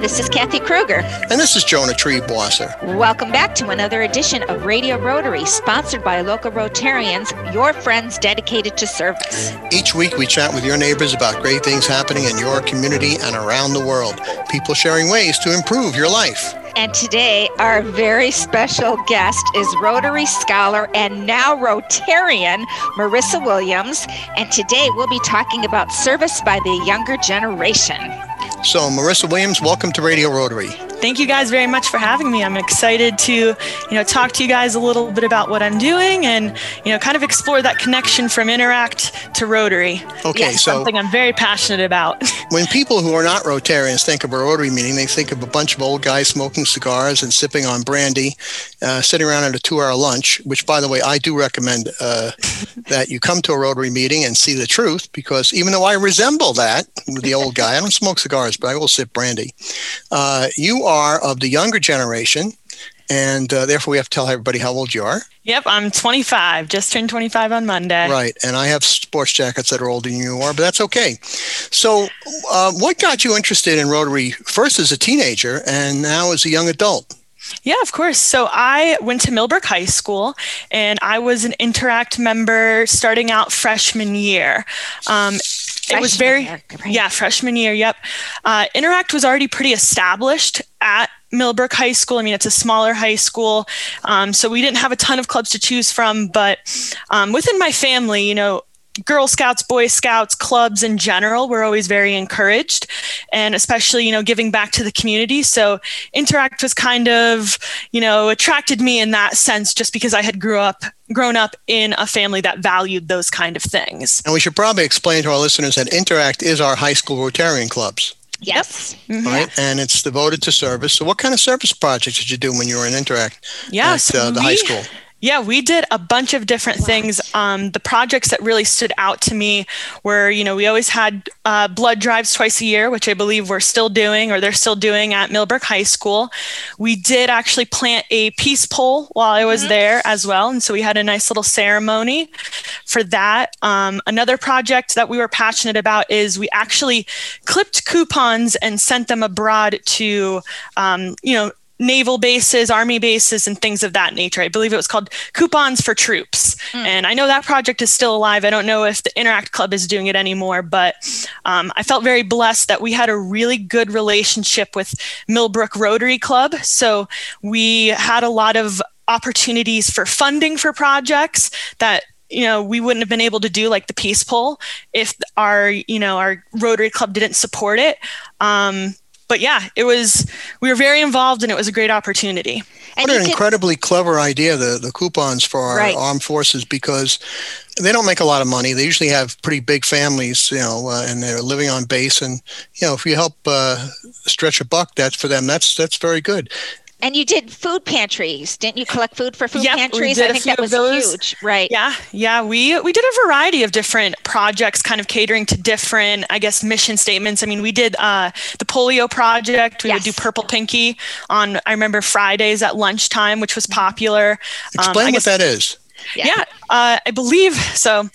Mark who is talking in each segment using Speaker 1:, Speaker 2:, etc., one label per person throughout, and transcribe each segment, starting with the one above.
Speaker 1: this is Kathy Kruger.
Speaker 2: And this is Jonah Triebwasser.
Speaker 1: Welcome back to another edition of Radio Rotary, sponsored by local Rotarians, your friends dedicated to service.
Speaker 2: Each week we chat with your neighbors about great things happening in your community and around the world. People sharing ways to improve your life.
Speaker 1: And today, our very special guest is Rotary scholar and now Rotarian Marissa Williams. And today, we'll be talking about service by the younger generation.
Speaker 2: So, Marissa Williams, welcome to Radio Rotary.
Speaker 3: Thank you guys very much for having me. I'm excited to, you know, talk to you guys a little bit about what I'm doing and, you know, kind of explore that connection from Interact to Rotary.
Speaker 2: Okay,
Speaker 3: yes,
Speaker 2: so
Speaker 3: something I'm very passionate about.
Speaker 2: when people who are not Rotarians think of a Rotary meeting, they think of a bunch of old guys smoking cigars and sipping on brandy, uh, sitting around at a two-hour lunch. Which, by the way, I do recommend uh, that you come to a Rotary meeting and see the truth, because even though I resemble that, the old guy, I don't smoke cigars, but I will sip brandy. Uh, you are of the younger generation, and uh, therefore we have to tell everybody how old you are.
Speaker 3: Yep, I'm 25, just turned 25 on Monday.
Speaker 2: Right, and I have sports jackets that are older than you are, but that's okay. So, uh, what got you interested in Rotary first as a teenager and now as a young adult?
Speaker 3: Yeah, of course. So I went to Millbrook High School and I was an Interact member starting out freshman year. Um, it was very
Speaker 1: year, right.
Speaker 3: yeah freshman year yep uh, interact was already pretty established at millbrook high school i mean it's a smaller high school um, so we didn't have a ton of clubs to choose from but um, within my family you know Girl Scouts, Boy Scouts, clubs in general were always very encouraged, and especially you know giving back to the community. So Interact was kind of you know attracted me in that sense, just because I had grew up grown up in a family that valued those kind of things.
Speaker 2: And we should probably explain to our listeners that Interact is our high school Rotarian clubs,
Speaker 1: Yes.
Speaker 2: Right? And it's devoted to service. So, what kind of service projects did you do when you were in Interact
Speaker 3: Yeah,
Speaker 2: at uh, the high school?
Speaker 3: Yeah, we did a bunch of different
Speaker 1: Wow.
Speaker 3: things. Um, the projects that really stood out to me were, you know, we always had uh, blood drives twice a year, which I believe we're still doing or they're still doing at Millbrook High School. We did actually plant a peace pole while I was there as well. And so we had a nice little ceremony for that. Um, another project that we were passionate about is we actually clipped coupons and sent them abroad to, um, you know, naval bases, army bases, and things of that nature. I believe it was called Coupons for Troops. And I know that project is still alive. I don't know if the Interact Club is doing it anymore, but um, I felt very blessed that we had a really good relationship with Millbrook Rotary Club. So we had a lot of opportunities for funding for projects that you know we wouldn't have been able to do like the peace pole if our you know our rotary club didn't support it um, but yeah it was we were very involved and it was a great opportunity
Speaker 1: And
Speaker 2: What an
Speaker 1: could-
Speaker 2: incredibly clever idea, the, the coupons for our
Speaker 1: Right.
Speaker 2: armed forces, because they don't make a lot of money. They usually have pretty big families, you know, uh, and they're living on base. And, you know, if you help uh, stretch a buck, that's for them. That's that's very good.
Speaker 1: And you did food pantries, didn't you? Collect food for food
Speaker 3: Yep, we
Speaker 1: pantries.
Speaker 3: did
Speaker 1: I
Speaker 3: a
Speaker 1: think
Speaker 3: few
Speaker 1: that was
Speaker 3: those.
Speaker 1: huge, right?
Speaker 3: yeah yeah we we did a variety of different projects kind of catering to different i guess mission statements i mean we did uh, the polio project we would do purple pinky on i remember fridays at lunchtime which was popular Um,
Speaker 2: Explain
Speaker 3: I
Speaker 2: what
Speaker 3: guess-
Speaker 2: that is.
Speaker 3: yeah, uh, I believe so.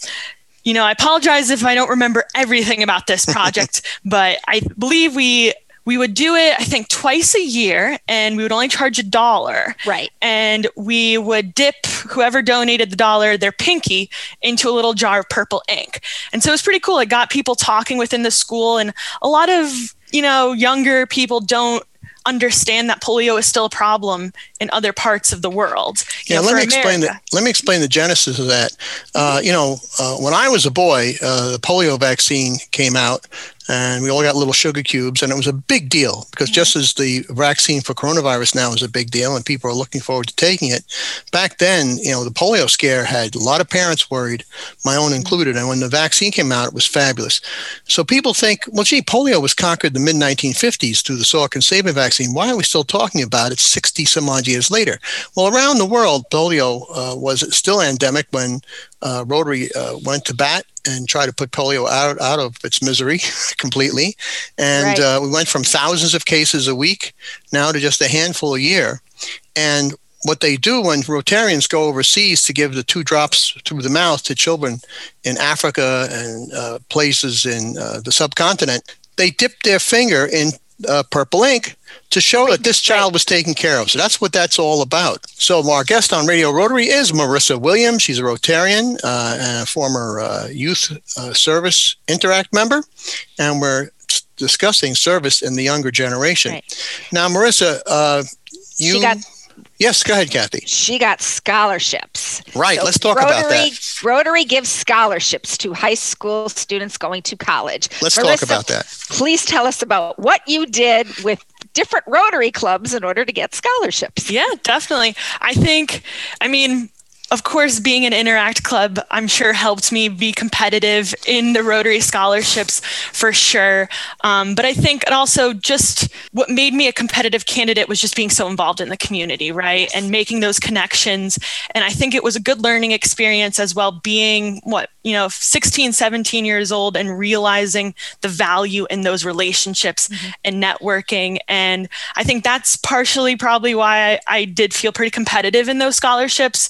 Speaker 3: You know, I apologize if I don't remember everything about this project, but I believe we we would do it. I think twice a year, and we would only charge a dollar.
Speaker 1: Right.
Speaker 3: And we would dip whoever donated the dollar their pinky into a little jar of purple ink, and so it was pretty cool. It got people talking within the school, and a lot of you know younger people don't understand that polio is still a problem in other parts of the world. You
Speaker 2: Yeah,
Speaker 3: know,
Speaker 2: let me explain the let me explain the genesis of that. Uh, you know, uh, when I was a boy, uh, the polio vaccine came out, and we all got little sugar cubes, and it was a big deal because just as the vaccine for coronavirus now is a big deal, and people are looking forward to taking it, back then, you know, the polio scare had a lot of parents worried, my own included, and when the vaccine came out, it was fabulous. So people think, well, gee, polio was conquered in the mid 1950s through the Salk and Sabin vaccine. Why are we still talking about it 60 some odd years later? Well, around the world, polio uh, was still endemic when uh, Rotary uh, went to bat and tried to put polio out, out of its misery completely. And
Speaker 1: Right.
Speaker 2: uh, we went from thousands of cases a week now to just a handful a year. And what they do when Rotarians go overseas to give the two drops through the mouth to children in Africa and uh, places in uh, the subcontinent, they dip their finger in uh, purple ink to show that this child was taken care of. So that's what that's all about. So our guest on Radio Rotary is Marissa Williams. She's a Rotarian uh, and a former uh, youth uh, service interact member, and we're discussing service in the younger generation. Right. Now, Marissa, uh, you. Got- Yes, go ahead, Kathy.
Speaker 1: She got scholarships.
Speaker 2: Right, so let's talk
Speaker 1: Rotary,
Speaker 2: about that.
Speaker 1: Rotary gives scholarships to high school students going to college.
Speaker 2: Let's Marissa, talk about that.
Speaker 1: Please tell us about what you did with different Rotary clubs in order to get scholarships.
Speaker 3: Yeah, definitely. I think, I mean, of course, being an Interact Club, I'm sure helped me be competitive in the Rotary scholarships for sure. Um, but I think it also just what made me a competitive candidate was just being so involved in the community, right? And making those connections. And I think it was a good learning experience as well, being what, you know, 16, 17 years old and realizing the value in those relationships mm-hmm. and networking. And I think that's partially probably why I, I did feel pretty competitive in those scholarships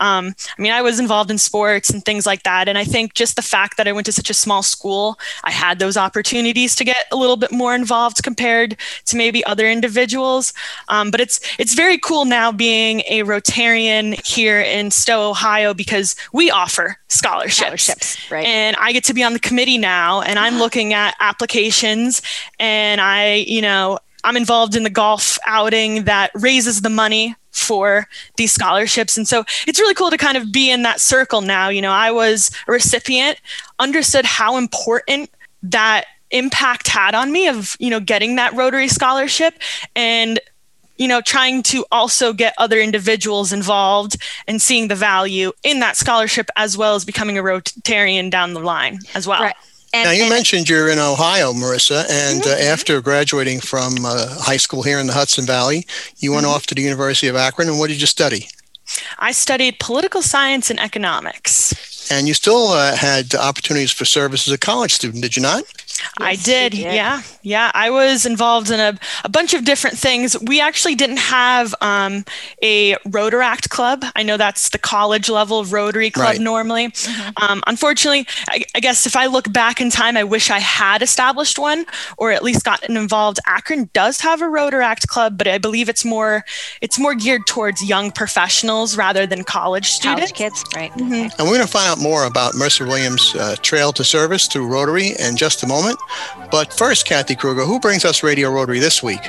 Speaker 3: um, I mean, I was involved in sports and things like that. And I think just the fact that I went to such a small school, I had those opportunities to get a little bit more involved compared to maybe other individuals. Um, but it's it's very cool now being a Rotarian here in Stow, Ohio, because we offer scholarships. scholarships right. And I get to be on the committee now, and I'm looking at applications, and I, you know, I'm involved in the golf outing that raises the money for these scholarships. And so it's really cool to kind of be in that circle now. You know, I was a recipient, understood how important that impact had on me of, you know, getting that Rotary scholarship and you know, trying to also get other individuals involved and seeing the value in that scholarship as well as becoming a Rotarian down the line as well.
Speaker 1: Right.
Speaker 2: And, now you and, mentioned you're in Ohio, Marissa, and uh, mm-hmm. uh, after graduating from uh, high school here in the Hudson Valley, you went mm-hmm. off to the University of Akron. And what did you study?
Speaker 3: I studied political science and economics.
Speaker 2: And you still uh, had opportunities for service as a college student, did you not?
Speaker 3: I did. did. Yeah. Yeah. I was involved in a, a bunch of different things. We actually didn't have um, a Rotaract club. I know that's the college level Rotary club right. normally. Mm-hmm. Um, unfortunately, I, I, guess if I look back in time, I wish I had established one or at least gotten involved. Akron does have a Rotaract club, but I believe it's more it's more geared towards young professionals rather than college students.
Speaker 1: College kids, right.
Speaker 2: Mm-hmm. And we're going to find out more about Marissa Williams' uh, trail to service through Rotary in just a moment moment. But first, Kathy Kruger, who brings us Radio Rotary this week?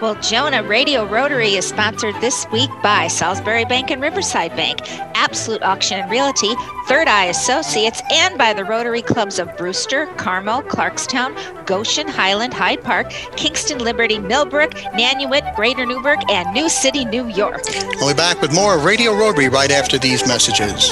Speaker 1: Well, Jonah, Radio Rotary is sponsored this week by Salisbury Bank and Riverside Bank, Absolute Auction and Realty, Third Eye Associates, and by the Rotary Clubs of Brewster, Carmel, Clarkstown, Goshen, Highland, Hyde Park, Kingston, Liberty, Millbrook, Nanuet, Greater Newburgh, and New City, New York.
Speaker 2: We'll be back with more of Radio Rotary right after these messages.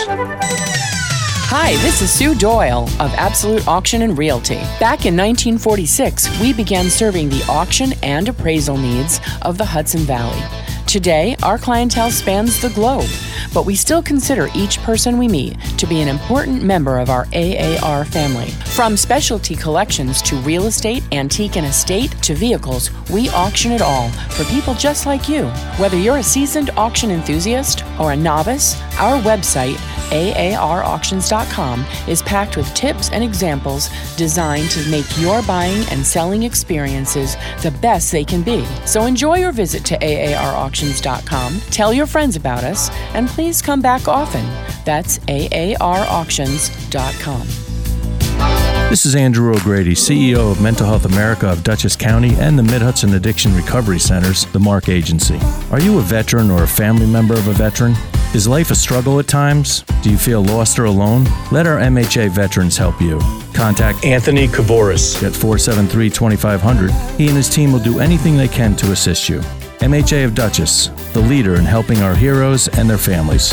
Speaker 4: Hi, this is Sue Doyle of Absolute Auction and Realty. Back in 1946, we began serving the auction and appraisal needs of the Hudson Valley. Today, our clientele spans the globe, but we still consider each person we meet to be an important member of our AAR family. From specialty collections to real estate, antique and estate to vehicles, we auction it all for people just like you. Whether you're a seasoned auction enthusiast or a novice, our website AARauctions.com is packed with tips and examples designed to make your buying and selling experiences the best they can be. So enjoy your visit to AARauctions.com, tell your friends about us, and please come back often. That's AARauctions.com.
Speaker 5: This is Andrew O'Grady, CEO of Mental Health America of Dutchess County and the Mid Hudson Addiction Recovery Centers, the MARC agency. Are you a veteran or a family member of a veteran? Is life a struggle at times? Do you feel lost or alone? Let our MHA veterans help you. Contact
Speaker 6: Anthony Kavoris
Speaker 5: at 473 2500. He and his team will do anything they can to assist you. MHA of Dutchess, the leader in helping our heroes and their families.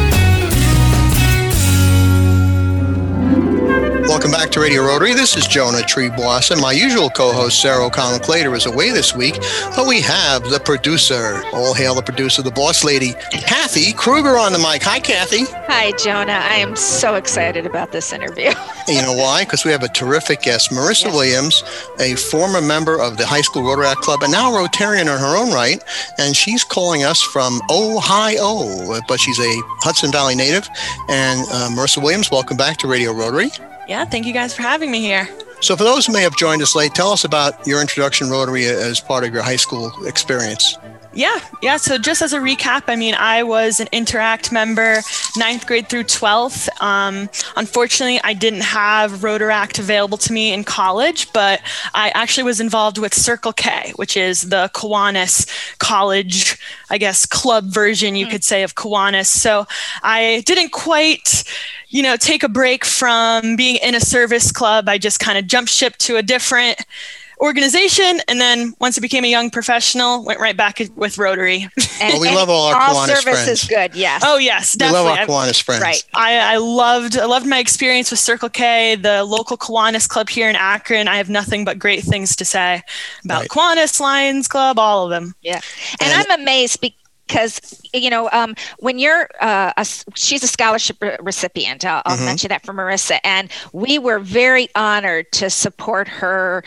Speaker 2: Welcome back to Radio Rotary. This is Jonah Triebwasser. My usual co-host Sarah O'Connell Clater is away this week, but we have the producer. All hail the producer, the boss lady, Kathy Kruger on the mic. Hi, Kathy.
Speaker 1: Hi, Jonah. I am so excited about this interview.
Speaker 2: you know why? Because we have a terrific guest, Marissa yes. Williams, a former member of the High School Rotaract Club and now Rotarian in her own right, and she's calling us from Ohio, but she's a Hudson Valley native. And uh, Marissa Williams, welcome back to Radio Rotary.
Speaker 3: Yeah, thank you guys for having me here.
Speaker 2: So, for those who may have joined us late, tell us about your introduction Rotary as part of your high school experience.
Speaker 3: Yeah, yeah. So just as a recap, I mean, I was an Interact member, ninth grade through 12th. Um, unfortunately, I didn't have Rotaract available to me in college, but I actually was involved with Circle K, which is the Kiwanis College, I guess, club version, you mm. could say, of Kiwanis. So I didn't quite you know, take a break from being in a service club. I just kind of jumped ship to a different organization, and then once I became a young professional, went right back with Rotary.
Speaker 1: And,
Speaker 2: well, we love all our
Speaker 1: all
Speaker 2: Kiwanis
Speaker 1: service
Speaker 2: friends.
Speaker 1: is good. Yes.
Speaker 3: Oh yes, definitely.
Speaker 2: We love our Kiwanis friends.
Speaker 1: Right.
Speaker 3: I, I loved I loved my experience with Circle K, the local Kiwanis Club here in Akron. I have nothing but great things to say about right. Kiwanis Lions Club, all of them.
Speaker 1: Yeah, and, and I'm amazed because because you know um, when you're uh, a, she's a scholarship re- recipient i'll, I'll mm-hmm. mention that for marissa and we were very honored to support her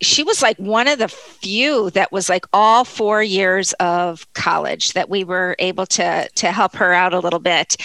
Speaker 1: she was like one of the few that was like all four years of college that we were able to to help her out a little bit.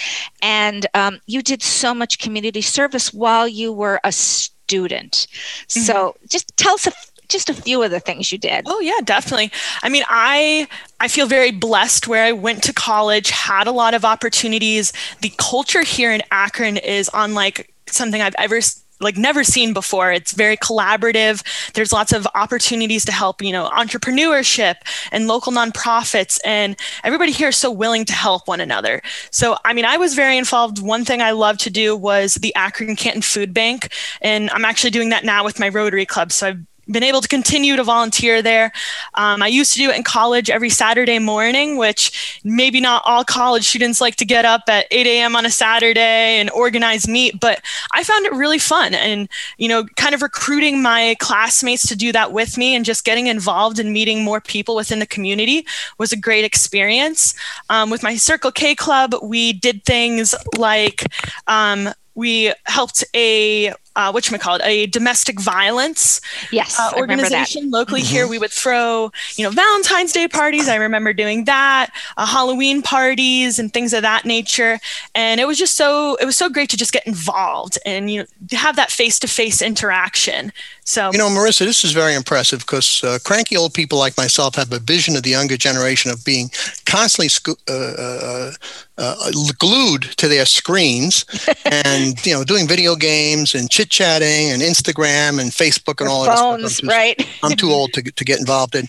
Speaker 1: And um, you did so much community service while you were a student. Mm-hmm. so just tell us a, just a few of the things you did.
Speaker 3: Oh yeah definitely. I mean i i feel very blessed where i went to college had a lot of opportunities. The culture here in akron is unlike something i've ever like never seen before. It's very collaborative. There's lots of opportunities to help, you know, entrepreneurship and local nonprofits. And everybody here is so willing to help one another. So, I mean, I was very involved. One thing I love to do was the Akron Canton Food Bank. And I'm actually doing that now with my Rotary Club. So I've been able to continue to volunteer there. Um, I used to do it in college every Saturday morning, which maybe not all college students like to get up at 8 a.m. on a Saturday and organize meet, but I found it really fun. And, you know, kind of recruiting my classmates to do that with me and just getting involved and meeting more people within the community was a great experience. Um, with my Circle K Club, we did things like um, we helped a uh, what you call it, a domestic violence
Speaker 1: yes,
Speaker 3: uh, organization locally mm-hmm. here. We would throw, you know, Valentine's Day parties. I remember doing that, uh, Halloween parties, and things of that nature. And it was just so it was so great to just get involved and you know have that face to face interaction. So
Speaker 2: you know, Marissa, this is very impressive because uh, cranky old people like myself have a vision of the younger generation of being constantly sco- uh, uh, uh, glued to their screens and you know doing video games and chit chit chatting and Instagram and Facebook and all
Speaker 1: phones, that stuff.
Speaker 2: I'm
Speaker 1: right?
Speaker 2: I'm too old to, to get involved in.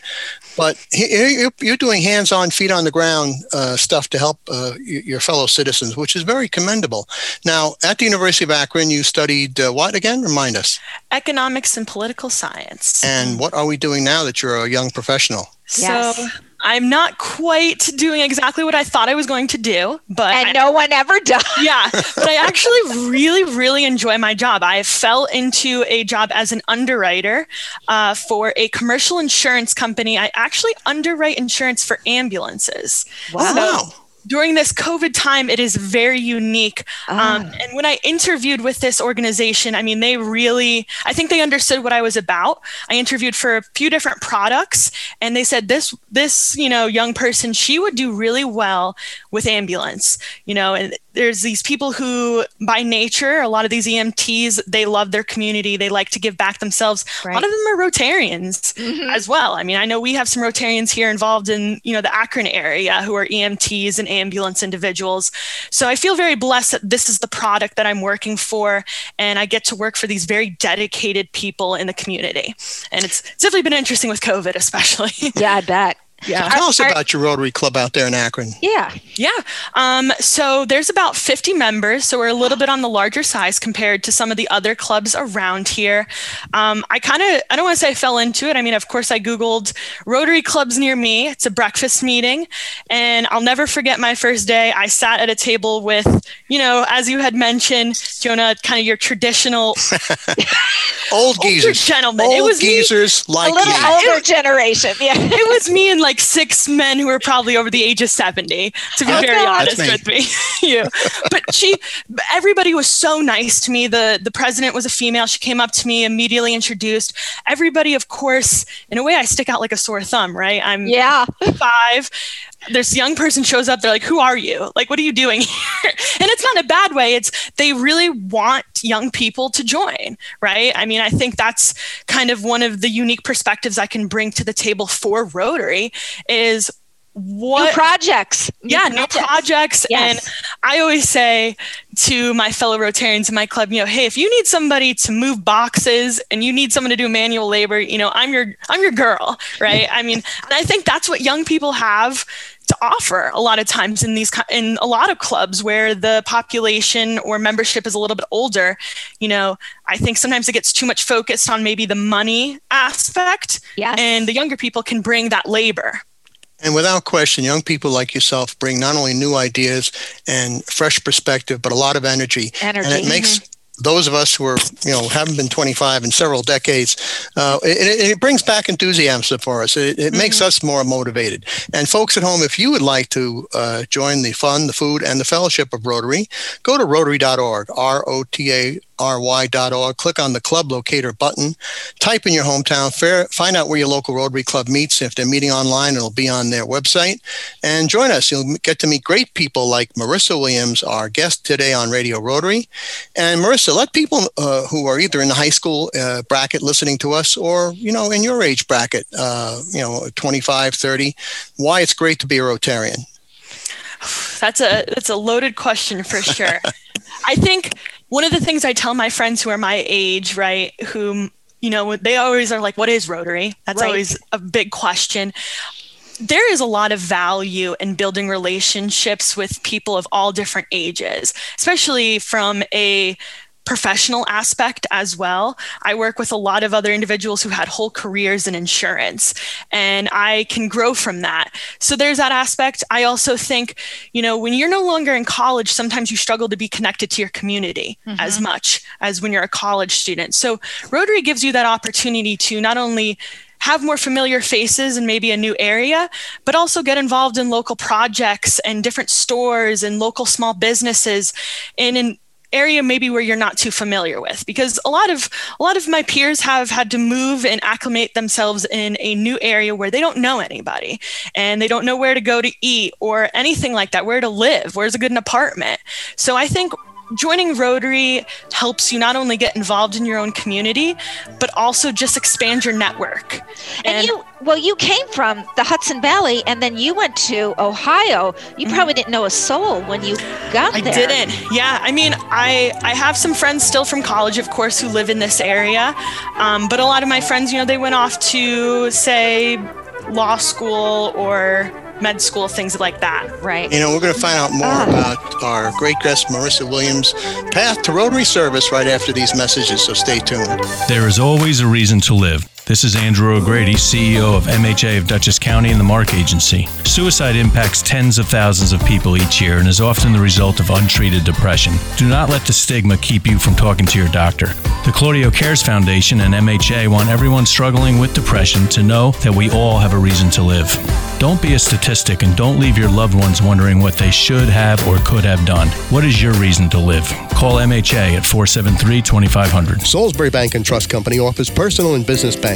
Speaker 2: But you're doing hands-on, feet on the ground uh, stuff to help uh, your fellow citizens, which is very commendable. Now, at the University of Akron, you studied uh, what again? Remind us.
Speaker 3: Economics and political science.
Speaker 2: And what are we doing now that you're a young professional?
Speaker 3: Yes. So I'm not quite doing exactly what I thought I was going to do, but
Speaker 1: and I, no one ever does.
Speaker 3: Yeah, but I actually really, really enjoy my job. I fell into a job as an underwriter uh, for a commercial insurance company. I actually underwrite insurance for ambulances.
Speaker 2: Wow. So,
Speaker 3: during this COVID time, it is very unique. Um, ah. and when I interviewed with this organization, I mean, they really, I think they understood what I was about. I interviewed for a few different products, and they said this, this, you know, young person, she would do really well with ambulance, you know, and there's these people who by nature a lot of these emts they love their community they like to give back themselves right. a lot of them are rotarians mm-hmm. as well i mean i know we have some rotarians here involved in you know the akron area who are emts and ambulance individuals. So i feel very blessed that this is the product that i'm working for and i get to work for these very dedicated people in the community. And it's, it's definitely been interesting with covid especially.
Speaker 1: Yeah i bet
Speaker 2: Yeah. So tell us about your Rotary Club out there in Akron.
Speaker 1: Yeah.
Speaker 3: Yeah. Um, so there's about 50 members. So we're a little bit on the larger size compared to some of the other clubs around here. Um, I kind of, I don't want to say I fell into it. I mean, of course, I Googled Rotary clubs near me. It's a breakfast meeting. And I'll never forget my first day. I sat at a table with, you know, as you had mentioned, Jonah, kind of your traditional
Speaker 2: old geezers.
Speaker 3: Gentlemen.
Speaker 2: Old
Speaker 3: it was
Speaker 2: geezers
Speaker 1: me,
Speaker 2: like
Speaker 1: a little
Speaker 2: me.
Speaker 1: older generation. Yeah.
Speaker 3: it was me and like six men who were probably over the age of 70, to be
Speaker 2: Oh,
Speaker 3: very
Speaker 2: God.
Speaker 3: honest
Speaker 2: That's
Speaker 3: with me. you. But she everybody was so nice to me. The the president was a female. She came up to me, immediately introduced. Everybody, of course, in a way I stick out like a sore thumb, right? I'm
Speaker 1: Yeah.
Speaker 3: five. This young person shows up. They're like, "Who are you? Like, what are you doing here?" And it's not a bad way. It's they really want young people to join, right? I mean, I think that's kind of one of the unique perspectives I can bring to the table for Rotary is what
Speaker 1: New projects.
Speaker 3: yeah, new projects.
Speaker 1: Yes.
Speaker 3: And I always say to my fellow Rotarians in my club, you know, hey, if you need somebody to move boxes and you need someone to do manual labor, you know, I'm your I'm your girl, right? I mean, and I think that's what young people have to offer a lot of times in these in a lot of clubs where the population or membership is a little bit older you know i think sometimes it gets too much focused on maybe the money aspect
Speaker 1: Yes.
Speaker 3: and the younger people can bring that labor
Speaker 2: And without question, young people like yourself bring not only new ideas and fresh perspective, but a lot of energy.
Speaker 1: Energy.
Speaker 2: And it makes those of us who are, you know, haven't been 25 in several decades, uh, it, it, brings back enthusiasm for us. It, it makes us more motivated. And folks at home, if you would like to uh, join the fun, the food, and the fellowship of Rotary, go to rotary.org, R O T A ry.org. Click on the club locator button. Type in your hometown. Fair, find out where your local Rotary Club meets. If they're meeting online, it'll be on their website. And join us. You'll get to meet great people like Marissa Williams, our guest today on Radio Rotary. And Marissa, let people uh, who are either in the high school uh, bracket listening to us or, you know, in your age bracket, uh, you know, 25, 30, why it's great to be a Rotarian.
Speaker 3: That's a that's a loaded question for sure. I think one of the things I tell my friends who are my age, right, who you know, they always are like, "What is Rotary?" That's
Speaker 1: Right.
Speaker 3: always a big question. There is a lot of value in building relationships with people of all different ages, especially from a professional aspect as well. I work with a lot of other individuals who had whole careers in insurance, and I can grow from that. So there's that aspect. I also think, you know, when you're no longer in college, sometimes you struggle to be connected to your community mm-hmm. as much as when you're a college student. So Rotary gives you that opportunity to not only have more familiar faces in maybe a new area, but also get involved in local projects and different stores and local small businesses and in an area maybe where you're not too familiar with because a lot of a lot of my peers have had to move and acclimate themselves in a new area where they don't know anybody and they don't know where to go to eat or anything like that where to live where's a good apartment. So i think joining Rotary helps you not only get involved in your own community, but also just expand your network.
Speaker 1: And, you, well, you came from the Hudson Valley, and then you went to Ohio. You probably didn't know a soul when you got
Speaker 3: Mm-hmm. I
Speaker 1: there.
Speaker 3: didn't. Yeah, I mean, I I have some friends still from college, of course, who live in this area, um, but a lot of my friends, you know, they went off to say law school or med school, things like that.
Speaker 1: Right.
Speaker 2: You know, we're going to find out more
Speaker 1: Ah.
Speaker 2: about our great guest, Marissa Williams' path to Rotary service right after these messages, so stay tuned.
Speaker 5: There is always a reason to live. This is Andrew O'Grady, CEO of MHA of Dutchess County and the MARC Agency. Suicide impacts tens of thousands of people each year and is often the result of untreated depression. Do not let the stigma keep you from talking to your doctor. The Claudio Cares Foundation and MHA want everyone struggling with depression to know that we all have a reason to live. Don't be a statistic and don't leave your loved ones wondering what they should have or could have done. What is your reason to live? Call MHA at 473 2500.
Speaker 2: Salisbury Bank and Trust Company offers personal and business banking,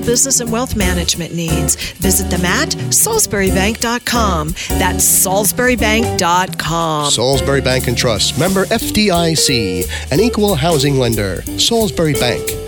Speaker 6: business and wealth management needs. Visit them at salisburybank.com. That's salisburybank.com.
Speaker 7: Salisbury Bank and Trust, member FDIC, an equal housing lender. Salisbury Bank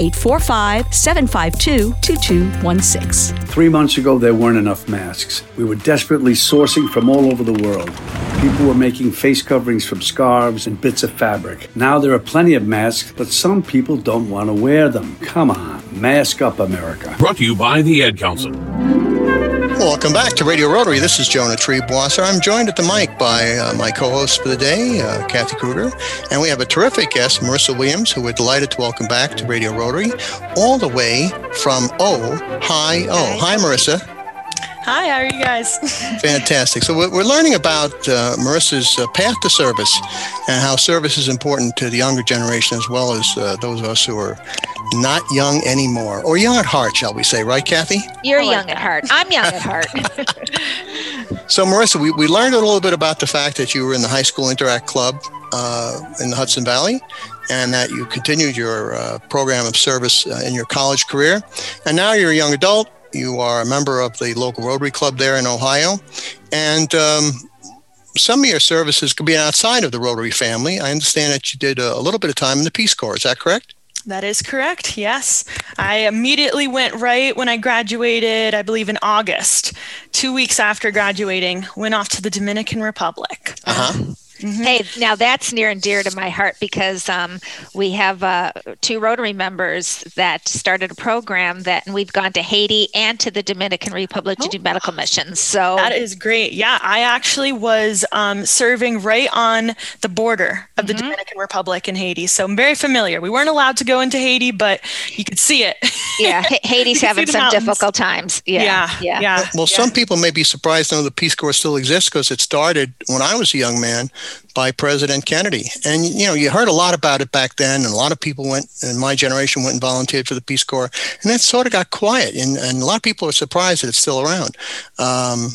Speaker 8: 845 752 2216.
Speaker 9: Three months ago, there weren't enough masks. We were desperately sourcing from all over the world. People were making face coverings from scarves and bits of fabric. Now there are plenty of masks, but some people don't want to wear them. Come on, mask up, America.
Speaker 10: Brought to you by the Ad Council.
Speaker 2: Welcome back to Radio Rotary. This is Jonah Triebwasser. I'm joined at the mic by uh, my co-host for the day, uh, Kathy Kruger, and we have a terrific guest, Marissa Williams, who we're delighted to welcome back to Radio Rotary, all the way from Ohio. Hi, Marissa.
Speaker 3: Hi, how are you guys?
Speaker 2: Fantastic. So we're learning about uh, Marissa's uh, path to service and how service is important to the younger generation as well as uh, those of us who are not young anymore, or young at heart, shall we say, right, Kathy?
Speaker 1: You're like young that. at heart. I'm young at heart.
Speaker 2: so, Marissa, we, we learned a little bit about the fact that you were in the High School Interact Club uh, in the Hudson Valley and that you continued your uh, program of service uh, in your college career. And now you're a young adult you are a member of the local Rotary Club there in Ohio. And um, some of your services could be outside of the Rotary family. I understand that you did a, a little bit of time in the Peace Corps. Is that correct?
Speaker 3: That is correct. Yes. I immediately went right when I graduated, I believe in August. Two weeks after graduating, went off to the Dominican Republic.
Speaker 2: Uh-huh.
Speaker 1: Mm-hmm. Hey, now that's near and dear to my heart because um, we have uh, two Rotary members that started a program that and we've gone to Haiti and to the Dominican Republic oh. to do medical missions. So
Speaker 3: that is great. Yeah, I actually was um, serving right on the border of the mm-hmm. Dominican Republic and Haiti, so I'm very familiar. We weren't allowed to go into Haiti, but you could see it.
Speaker 1: yeah, Haiti's having some mountains. difficult times. Yeah,
Speaker 3: yeah, yeah. yeah.
Speaker 2: Well,
Speaker 3: yeah.
Speaker 2: some people may be surprised to know the Peace Corps still exists because it started when I was a young man by President Kennedy. And you know, you heard a lot about it back then, and a lot of people went, and my generation went and volunteered for the Peace Corps, and that sort of got quiet. And, and a lot of people are surprised that it's still around. Um,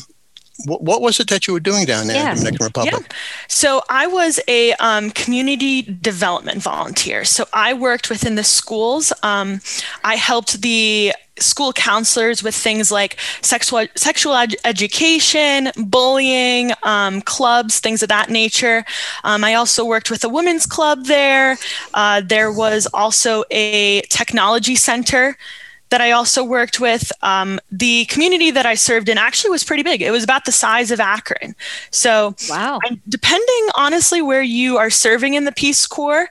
Speaker 2: what, what, was it that you were doing down there yeah. in the Dominican Republic? Yeah.
Speaker 3: So I was a um, community development volunteer. So I worked within the schools. Um, I helped the school counselors with things like sexual sexual ed- education, bullying, um, clubs, things of that nature. Um, I also worked with a women's club there. Uh, there was also a technology center that I also worked with. Um, the community that I served in actually was pretty big. It was about the size of Akron. So,
Speaker 1: wow.
Speaker 3: depending honestly where you are serving in the Peace Corps,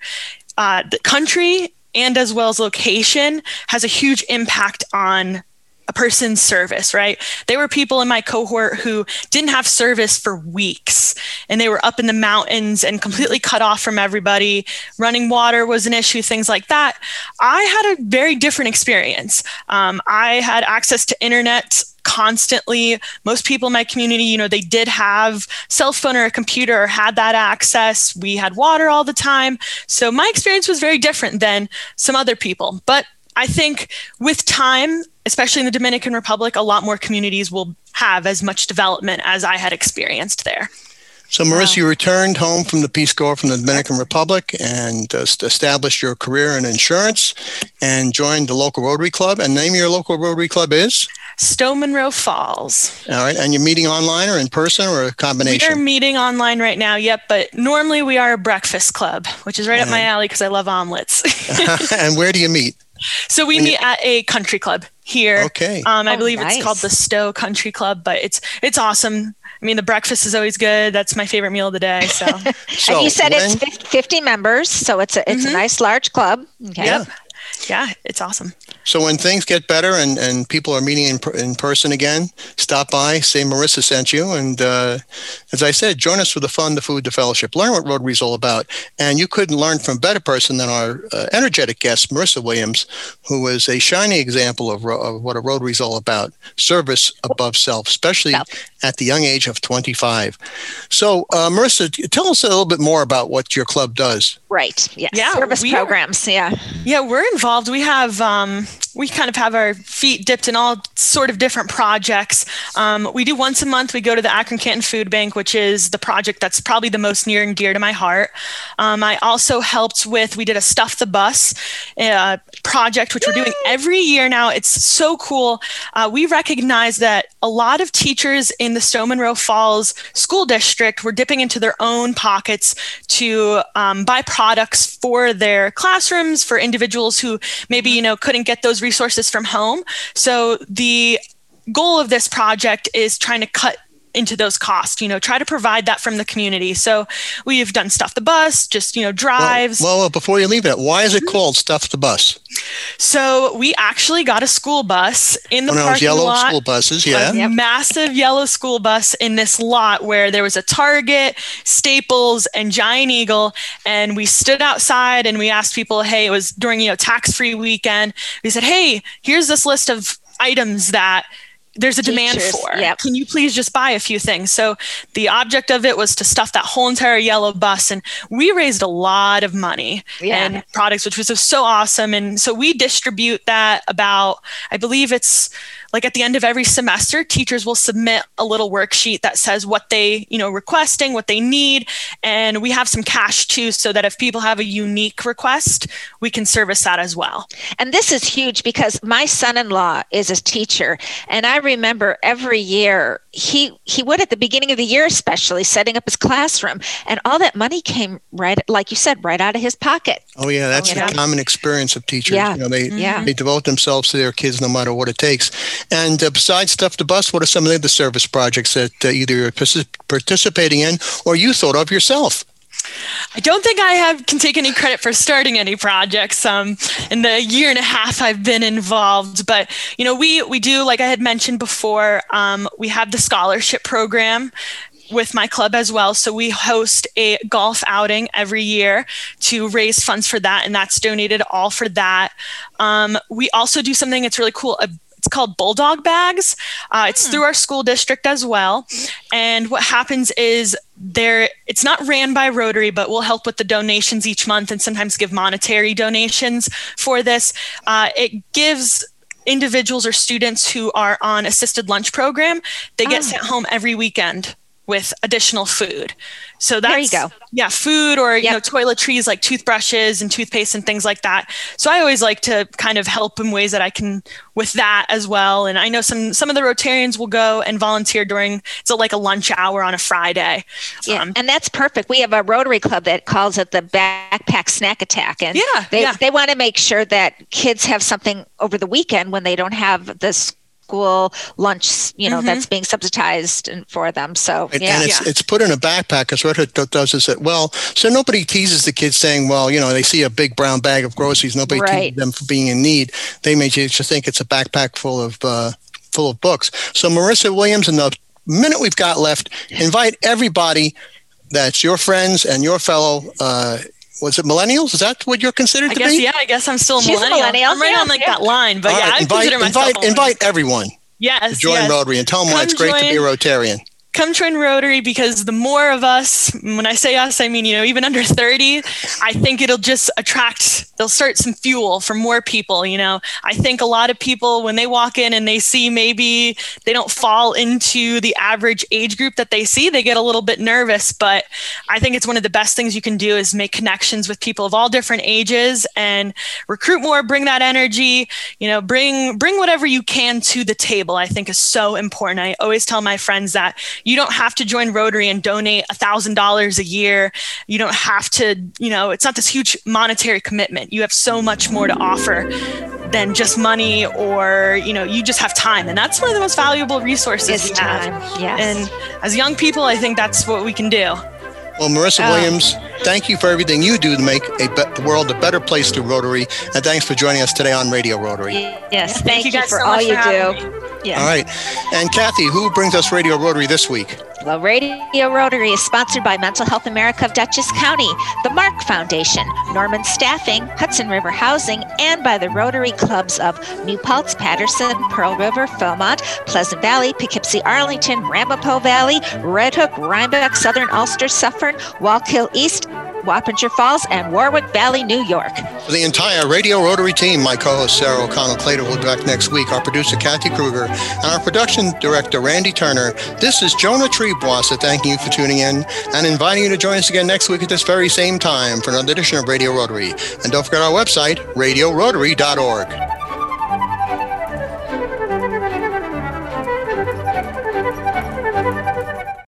Speaker 3: uh, the country and as well as location has a huge impact on a person's service, right? There were people in my cohort who didn't have service for weeks and they were up in the mountains and completely cut off from everybody. Running water was an issue, things like that. I had a very different experience. Um, I had access to internet constantly. Most people in my community you know they did have cell phone or a computer or had that access. We had water all the time. So my experience was very different than some other people. But I think with time, especially in the Dominican Republic, a lot more communities will have as much development as I had experienced there.
Speaker 2: So, Marissa, wow. you returned home from the Peace Corps from the Dominican Republic and uh, established your career in insurance and joined the local Rotary Club. And name of your local Rotary Club is?
Speaker 3: Stow Munroe Falls.
Speaker 2: All right. And you're meeting online or in person or a combination?
Speaker 3: We are meeting online right now, yep. But normally we are a breakfast club, which is right and, up my alley because I love omelets.
Speaker 2: and where do you meet?
Speaker 3: So we meet at a country club here.
Speaker 2: Okay.
Speaker 3: Um, I oh, believe nice. it's called the Stow Country Club, but it's it's awesome. I mean, the breakfast is always good. That's my favorite meal of the day. So,
Speaker 1: so and you said when, it's 50 members, so it's a it's mm-hmm. a nice large club. Okay.
Speaker 3: Yep. yeah, it's awesome.
Speaker 2: So when things get better and, and people are meeting in, in person again, stop by, say Marissa sent you. And uh, as I said, join us for the fun, the food, the fellowship. Learn what Rotary is all about. And you couldn't learn from a better person than our uh, energetic guest, Marissa Williams, who was a shining example of, of what a Rotary is all about service above self, especially at the young age of 25. So, uh, Marissa, tell us a little bit more about what your club does.
Speaker 1: Right. Yes.
Speaker 3: Yeah.
Speaker 1: Service programs.
Speaker 3: Are,
Speaker 1: yeah.
Speaker 3: Yeah, we're involved. We have um, we kind of have our feet dipped in all sort of different projects. Um, we do once a month. We go to the Akron Canton Food Bank, which is the project that's probably the most near and dear to my heart. Um, I also helped with. We did a stuff the bus uh, project, which Yay! we're doing every year now. It's so cool. Uh, we recognize that a lot of teachers in the Stow Munroe Falls School District were dipping into their own pockets to um, buy products for their classrooms for individuals who maybe you know couldn't get those resources from home. So the goal of this project is trying to cut into those costs you know try to provide that from the community. So we've done stuff the bus just you know drives.
Speaker 2: well, well before you leave it why is it mm-hmm. called stuff the bus?
Speaker 3: So we actually got a school bus in the
Speaker 2: oh, no,
Speaker 3: parking
Speaker 2: yellow
Speaker 3: lot.
Speaker 2: school buses yeah.
Speaker 3: A massive yellow school bus in this lot where there was a target staples and giant eagle and we stood outside and we asked people hey it was during you know tax free weekend. We said hey here's this list of items that there's a demand for.
Speaker 1: yep.
Speaker 3: Can you please just buy a few things? So the object of it was to stuff that whole entire yellow bus, and we raised a lot of money
Speaker 1: Yeah.
Speaker 3: and products, which was so awesome. And so we distribute that about, I believe it's like at the end of every semester, teachers will submit a little worksheet that says what they, you know, requesting, what they need, and we have some cash too, so that if people have a unique request, we can service that as well.
Speaker 1: And this is huge because my son-in-law is a teacher, and I remember every year he he would at the beginning of the year, especially setting up his classroom, and all that money came right, like you said, right out of his pocket.
Speaker 2: Oh yeah, that's
Speaker 1: You
Speaker 2: the
Speaker 1: know?
Speaker 2: common experience of teachers.
Speaker 1: Yeah.
Speaker 2: You know, they mm-hmm.
Speaker 1: Yeah.
Speaker 2: they devote themselves to their kids no matter what it takes. And uh, besides stuff the bus, what are some of the other service projects that uh, either you're participating in or you thought of yourself?
Speaker 3: I don't think I have can take any credit for starting any projects um, in the year and a half I've been involved. But you know, we we do like I had mentioned before. Um, we have the scholarship program with my club as well. So we host a golf outing every year to raise funds for that, and that's donated all for that. Um, we also do something that's really cool. A it's called Bulldog Bags. Uh, it's through our school district as well. And what happens is there it's not ran by Rotary, but we'll help with the donations each month and sometimes give monetary donations for this. Uh, it gives individuals or students who are on assisted lunch program, they get
Speaker 1: Ah.
Speaker 3: sent home every weekend with additional food. So
Speaker 1: There you go.
Speaker 3: yeah, food or you know toiletries like toothbrushes and toothpaste and things like that. So I always like to kind of help in ways that I can with that as well. And I know some some of the Rotarians will go and volunteer during so like a lunch hour on a Friday.
Speaker 1: Yeah,
Speaker 3: Um,
Speaker 1: and that's perfect. We have a Rotary Club that calls it the Backpack Snack Attack, and
Speaker 3: Yeah,
Speaker 1: they
Speaker 3: yeah.
Speaker 1: they want to make sure that kids have something over the weekend when they don't have the school lunch, you know, that's being subsidized and- for them. So
Speaker 2: And,
Speaker 1: yeah,
Speaker 2: and it's
Speaker 3: Yeah.
Speaker 2: it's put in a backpack because what it does is that well, so nobody teases the kids saying, well, you know, they see a big brown bag of groceries, nobody
Speaker 1: Right.
Speaker 2: teases them for being in need. They may just think it's a backpack full of uh, full of books. So Marissa Williams, in the minute we've got left, invite everybody that's your friends and your fellow. Uh, was it millennials? Is that what you're considered
Speaker 3: I
Speaker 2: to
Speaker 3: guess
Speaker 2: be?
Speaker 3: yeah, I guess I'm still a
Speaker 1: She's a
Speaker 3: millennial.
Speaker 1: millennial,
Speaker 3: I'm right
Speaker 1: yeah,
Speaker 3: on like
Speaker 1: yeah.
Speaker 3: that line, but
Speaker 2: All
Speaker 3: yeah,
Speaker 2: right,
Speaker 3: I
Speaker 2: invite
Speaker 3: consider myself
Speaker 2: invite
Speaker 3: a
Speaker 2: invite everyone
Speaker 3: Yes,
Speaker 2: to join
Speaker 3: yes.
Speaker 2: Rotary and tell them why it's great to be a. Rotarian.
Speaker 3: Come join Rotary because the more of us, when I say us, I mean, you know, even under 30, I think it'll just attract, they'll start some fuel for more people. You know, I think a lot of people, when they walk in and they see maybe they don't fall into the average age group that they see, they get a little bit nervous. But I think it's one of the best things you can do is make connections with people of all different ages and recruit more, bring that energy, you know, bring, bring whatever you can to the table. I think is so important. I always tell my friends that you don't have to join Rotary and donate a thousand dollars a year. You don't have to, you know, it's not this huge monetary commitment. You have so much more to offer than just money or, you know, you just have time. And that's one of the most valuable resources
Speaker 1: It's
Speaker 3: we have.
Speaker 1: time, yes.
Speaker 3: And as young people, I think that's what we can do.
Speaker 2: Well, Marissa
Speaker 1: Oh.
Speaker 2: Williams, Thank you for everything you do to make a be- the world a better place through Rotary. And thanks for joining us today on Radio Rotary.
Speaker 1: Yes, thank,
Speaker 3: Thank you
Speaker 1: you,
Speaker 3: guys
Speaker 1: for
Speaker 3: so
Speaker 1: all
Speaker 3: much
Speaker 1: you
Speaker 3: for having
Speaker 1: do. Yes.
Speaker 2: All right. And Kathy, who brings us Radio Rotary this week?
Speaker 1: Well, Radio Rotary is sponsored by Mental Health America of Dutchess County, the MARC Foundation, Norman Staffing, Hudson River Housing, and by the Rotary Clubs of New Paltz, Patterson, Pearl River, Philmont, Pleasant Valley, Poughkeepsie, Arlington, Ramapo Valley, Red Hook, Rhinebeck, Southern Ulster, Suffern, Wallkill East, Wappinger Falls, and Warwick Valley, New York.
Speaker 2: The entire Radio Rotary team, my co-host Sarah O'Connell Clater will be back next week, our producer Kathy Kruger, and our production director Randy Turner. This is Jonah Triebwasser uh, thanking you for tuning in and inviting you to join us again next week at this very same time for another edition of Radio Rotary. And don't forget our website, radiorotary.org.